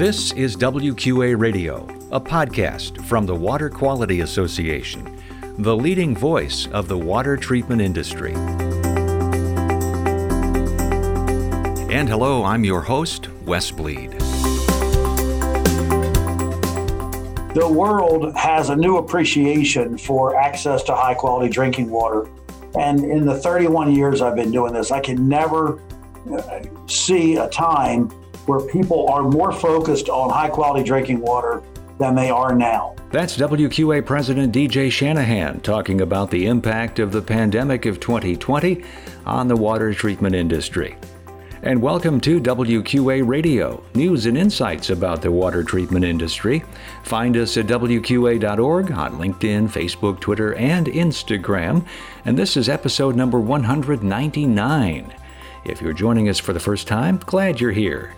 This is WQA Radio, a podcast from the Water Quality Association, the leading voice of the water treatment industry. And hello, I'm your host, Wes Bleed. The world has a new appreciation for access to high quality drinking water. And in the 31 years I've been doing this, I can never uh, see a time where people are more focused on high quality drinking water than they are now. That's WQA President DJ Shanahan talking about the impact of the pandemic of 2020 on the water treatment industry. And welcome to WQA Radio, news and insights about the water treatment industry. Find us at WQA.org on LinkedIn, Facebook, Twitter, and Instagram. And this is episode number 199. If you're joining us for the first time, glad you're here.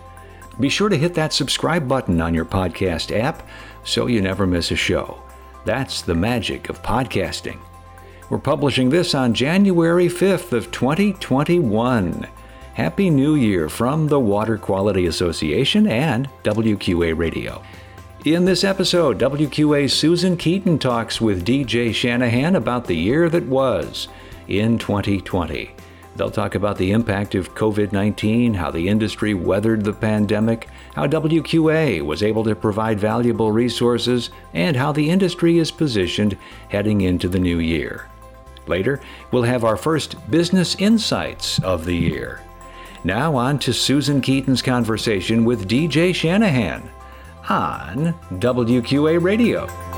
Be sure to hit that subscribe button on your podcast app so you never miss a show. That's the magic of podcasting. We're publishing this on January 5th of 2021. Happy New Year from the Water Quality Association and WQA Radio. In this episode, WQA's Susan Keaton talks with DJ Shanahan about the year that was in 2020. They'll talk about the impact of COVID 19, how the industry weathered the pandemic, how WQA was able to provide valuable resources, and how the industry is positioned heading into the new year. Later, we'll have our first business insights of the year. Now, on to Susan Keaton's conversation with DJ Shanahan on WQA Radio.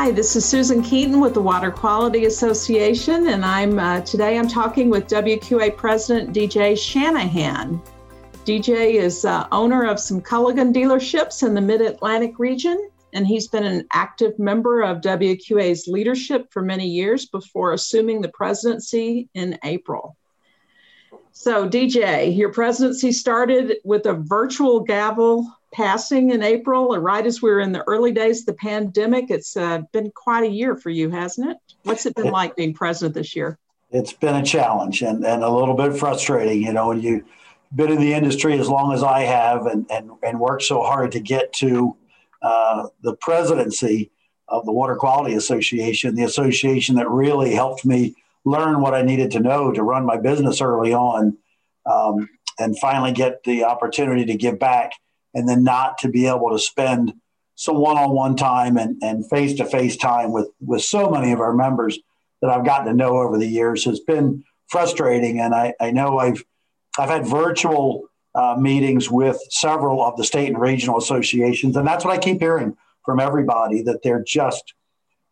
Hi, this is Susan Keaton with the Water Quality Association, and I'm uh, today I'm talking with WQA President DJ Shanahan. DJ is uh, owner of some Culligan dealerships in the Mid Atlantic region, and he's been an active member of WQA's leadership for many years before assuming the presidency in April. So, DJ, your presidency started with a virtual gavel passing in April, or right as we were in the early days of the pandemic. It's uh, been quite a year for you, hasn't it? What's it been like being president this year? It's been a challenge and, and a little bit frustrating. You know, when you've been in the industry as long as I have and, and, and worked so hard to get to uh, the presidency of the Water Quality Association, the association that really helped me learn what I needed to know to run my business early on, um, and finally get the opportunity to give back and then not to be able to spend some one-on-one time and, and face-to-face time with with so many of our members that I've gotten to know over the years has been frustrating. And I, I know I've I've had virtual uh, meetings with several of the state and regional associations, and that's what I keep hearing from everybody that they're just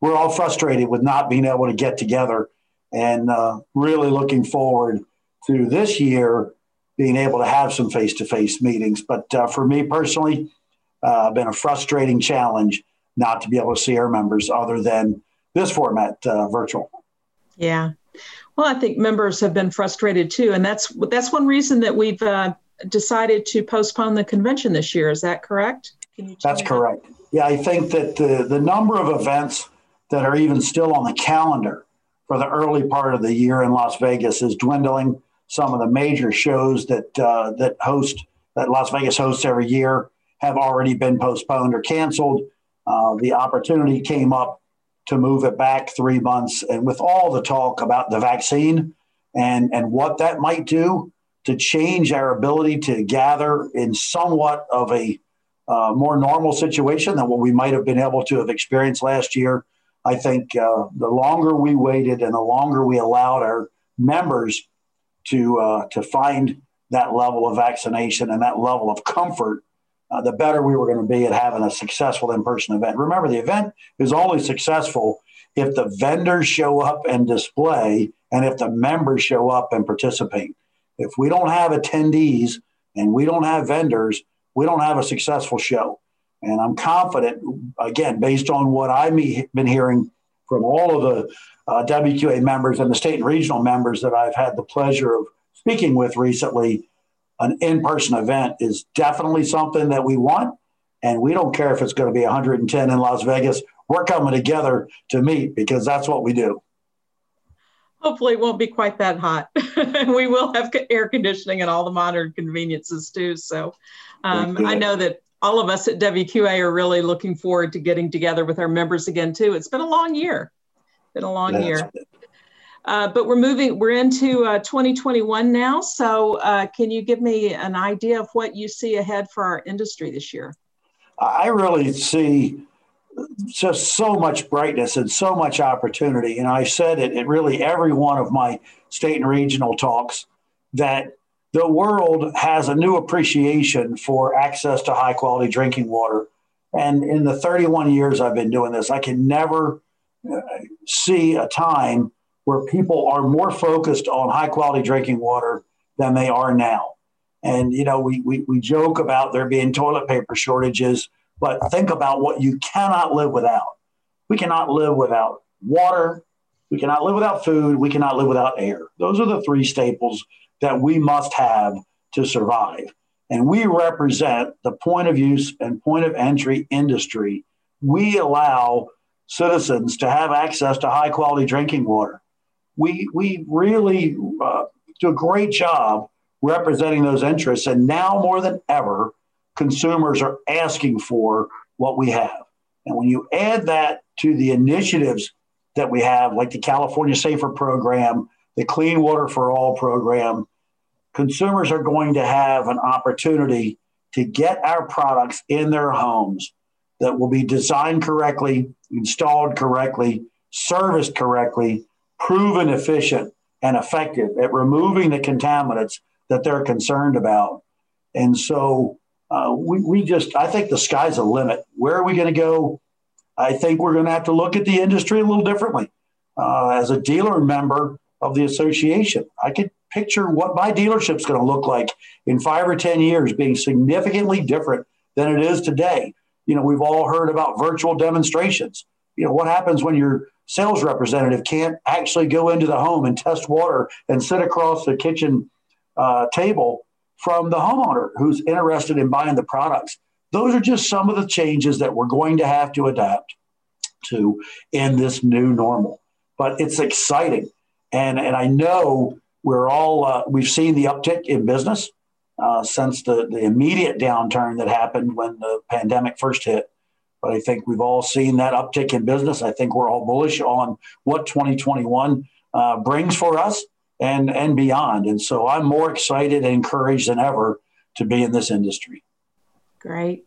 we're all frustrated with not being able to get together, and uh, really looking forward to this year being able to have some face to face meetings. But uh, for me personally, uh, been a frustrating challenge not to be able to see our members other than this format, uh, virtual. Yeah. Well, I think members have been frustrated too, and that's that's one reason that we've uh, decided to postpone the convention this year. Is that correct? that's correct. That? Yeah, I think that the the number of events that are even still on the calendar for the early part of the year in Las Vegas is dwindling some of the major shows that uh, that host that Las Vegas hosts every year have already been postponed or canceled. Uh, the opportunity came up to move it back three months, and with all the talk about the vaccine and and what that might do to change our ability to gather in somewhat of a uh, more normal situation than what we might have been able to have experienced last year. I think uh, the longer we waited and the longer we allowed our members to uh, to find that level of vaccination and that level of comfort, uh, the better we were going to be at having a successful in-person event. Remember, the event is only successful if the vendors show up and display, and if the members show up and participate. If we don't have attendees and we don't have vendors, we don't have a successful show. And I'm confident, again, based on what I've been hearing from all of the uh, WQA members and the state and regional members that I've had the pleasure of speaking with recently, an in person event is definitely something that we want. And we don't care if it's going to be 110 in Las Vegas we're coming together to meet because that's what we do. Hopefully, it won't be quite that hot. we will have air conditioning and all the modern conveniences too. So um, I know that all of us at WQA are really looking forward to getting together with our members again too. It's been a long year. Been a long year. Uh, but we're moving, we're into uh, 2021 now. So, uh, can you give me an idea of what you see ahead for our industry this year? I really see just so much brightness and so much opportunity. And I said it at really every one of my state and regional talks that the world has a new appreciation for access to high quality drinking water. And in the 31 years I've been doing this, I can never uh, see a time where people are more focused on high quality drinking water than they are now. And, you know, we, we, we joke about there being toilet paper shortages, but think about what you cannot live without. We cannot live without water. We cannot live without food. We cannot live without air. Those are the three staples that we must have to survive. And we represent the point of use and point of entry industry. We allow citizens to have access to high quality drinking water we we really uh, do a great job representing those interests. And now more than ever, consumers are asking for what we have. And when you add that to the initiatives that we have, like the California Safer program, the Clean Water for All program, consumers are going to have an opportunity to get our products in their homes that will be designed correctly, installed correctly, serviced correctly, proven efficient and effective at removing the contaminants that they're concerned about. And so uh, we, we just, I think the sky's a limit. Where are we going to go? I think we're going to have to look at the industry a little differently. Uh, as a dealer member of the association, I could picture what my dealership's going to look like in five or 10 years being significantly different than it is today. You know, we've all heard about virtual demonstrations. You know, what happens when you're sales representative can't actually go into the home and test water and sit across the kitchen uh, table from the homeowner who's interested in buying the products. Those are just some of the changes that we're going to have to adapt to in this new normal. But it's exciting. And, and I know we're all, uh, we've seen the uptick in business uh, since the, the immediate downturn that happened when the pandemic first hit. But I think we've all seen that uptick in business. I think we're all bullish on what 2021 uh, brings for us and and beyond. And so I'm more excited and encouraged than ever to be in this industry. Great.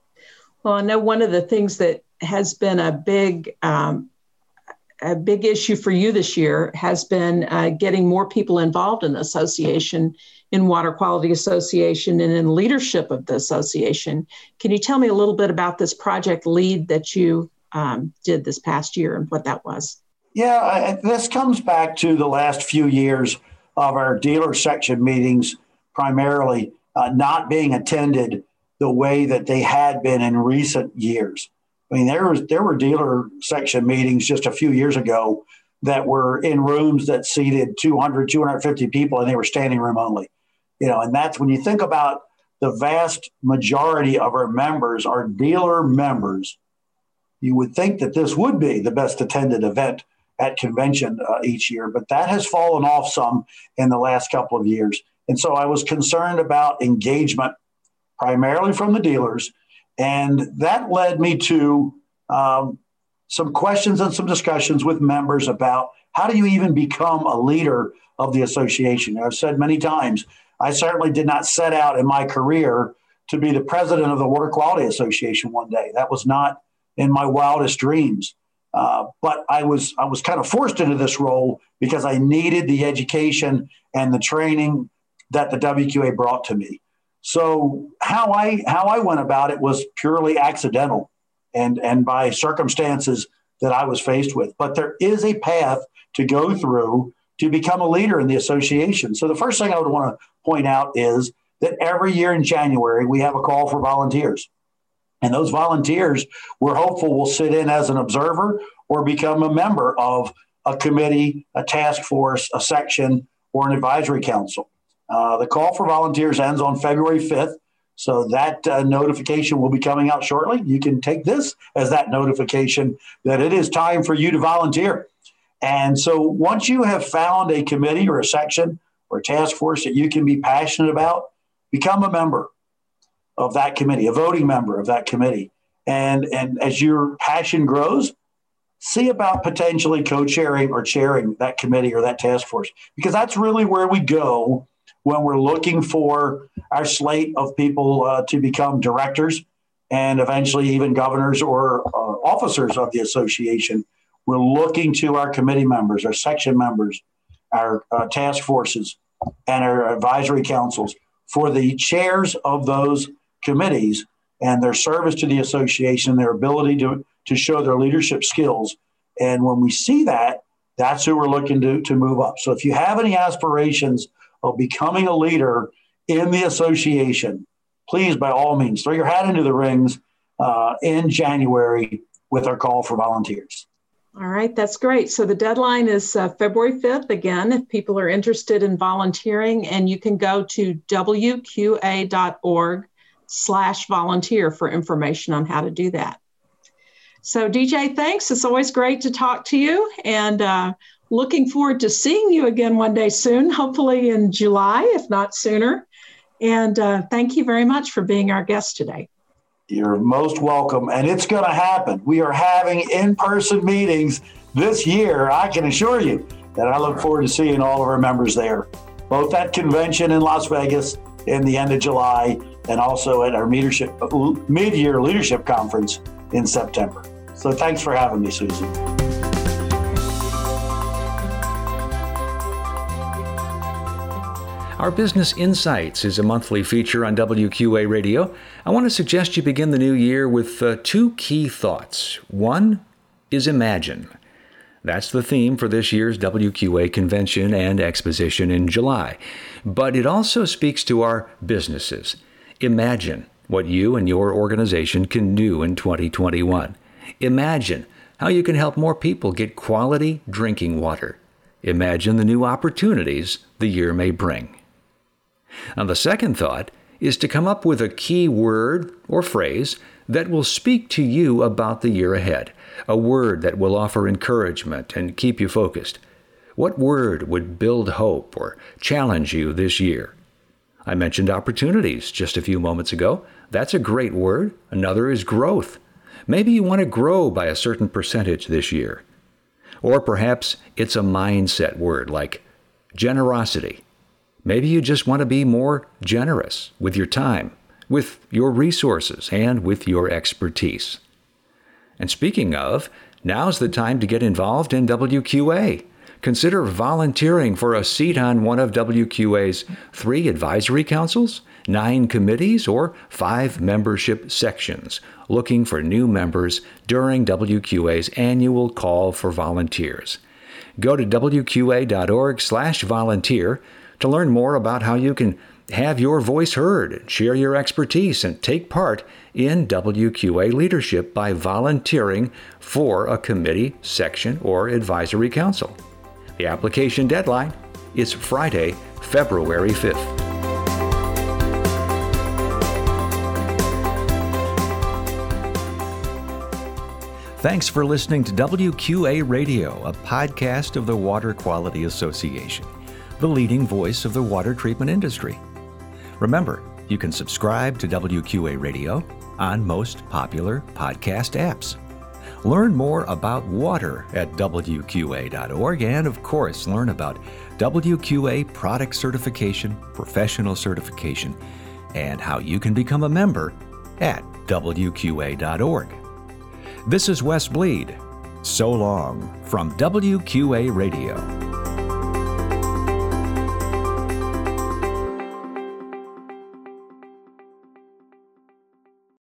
Well, I know one of the things that has been a big um, a big issue for you this year has been uh, getting more people involved in the association in Water Quality Association and in leadership of the association. Can you tell me a little bit about this project lead that you um, did this past year and what that was? Yeah, I, this comes back to the last few years of our dealer section meetings, primarily uh, not being attended the way that they had been in recent years. I mean, there was there were dealer section meetings just a few years ago that were in rooms that seated 200, 250 people, and they were standing room only you know, and that's when you think about the vast majority of our members are dealer members. You would think that this would be the best attended event at convention uh, each year, but that has fallen off some in the last couple of years. And so I was concerned about engagement, primarily from the dealers. And that led me to um, some questions and some discussions with members about how do you even become a leader of the association? I've said many times I certainly did not set out in my career to be the president of the Water Quality Association one day. That was not in my wildest dreams. Uh, but I was I was kind of forced into this role because I needed the education and the training that the WQA brought to me. So how I how I went about it was purely accidental and and by circumstances that I was faced with. But there is a path to go through to become a leader in the association. So the first thing I would want to point out is that every year in January, we have a call for volunteers. And those volunteers, we're hopeful will sit in as an observer or become a member of a committee, a task force, a section, or an advisory council. Uh, the call for volunteers ends on February 5th. So that uh, notification will be coming out shortly. You can take this as that notification that it is time for you to volunteer. And so once you have found a committee or a section or a task force that you can be passionate about, become a member of that committee, a voting member of that committee. And, and as your passion grows, see about potentially co-chairing or chairing that committee or that task force because that's really where we go when we're looking for our slate of people uh, to become directors and eventually even governors or uh, officers of the association we're looking to our committee members our section members our uh, task forces and our advisory councils for the chairs of those committees and their service to the association their ability to to show their leadership skills. And when we see that, that's who we're looking to, to move up. So if you have any aspirations of becoming a leader in the association, please, by all means, throw your hat into the rings uh, in January with our call for volunteers. All right, that's great. So the deadline is uh, February 5th. Again, if people are interested in volunteering, and you can go to wqa.org slash volunteer for information on how to do that. So, DJ, thanks. It's always great to talk to you and uh, looking forward to seeing you again one day soon, hopefully in July, if not sooner. And uh, thank you very much for being our guest today. You're most welcome. And it's going to happen. We are having in person meetings this year. I can assure you that I look forward to seeing all of our members there, both at convention in Las Vegas in the end of July and also at our leadership mid-year leadership conference in September. So thanks for having me, Susan. Our Business Insights is a monthly feature on WQA Radio. I want to suggest you begin the new year with uh, two key thoughts. One is imagine. That's the theme for this year's WQA convention and exposition in July. But it also speaks to our businesses. Imagine what you and your organization can do in 2021. Imagine how you can help more people get quality drinking water. Imagine the new opportunities the year may bring. Now, the second thought is to come up with a key word or phrase that will speak to you about the year ahead, a word that will offer encouragement and keep you focused. What word would build hope or challenge you this year? I mentioned opportunities just a few moments ago. That's a great word. Another is growth. Maybe you want to grow by a certain percentage this year. Or perhaps it's a mindset word like generosity. Maybe you just want to be more generous with your time, with your resources, and with your expertise. And speaking of, now's the time to get involved in WQA. Consider volunteering for a seat on one of WQA's three advisory councils, nine committees, or five membership sections, looking for new members during WQA's annual call for volunteers. Go to wqa.org/volunteer to learn more about how you can have your voice heard, share your expertise, and take part in WQA leadership by volunteering for a committee, section, or advisory council. The application deadline is Friday, February 5th. Thanks for listening to WQA Radio, a podcast of the Water Quality Association, the leading voice of the water treatment industry. Remember, you can subscribe to WQA Radio on most popular podcast apps. Learn more about water at WQA.org and, of course, learn about WQA product certification, professional certification, and how you can become a member at WQA.org. This is Wes Bleed. So long from WQA Radio.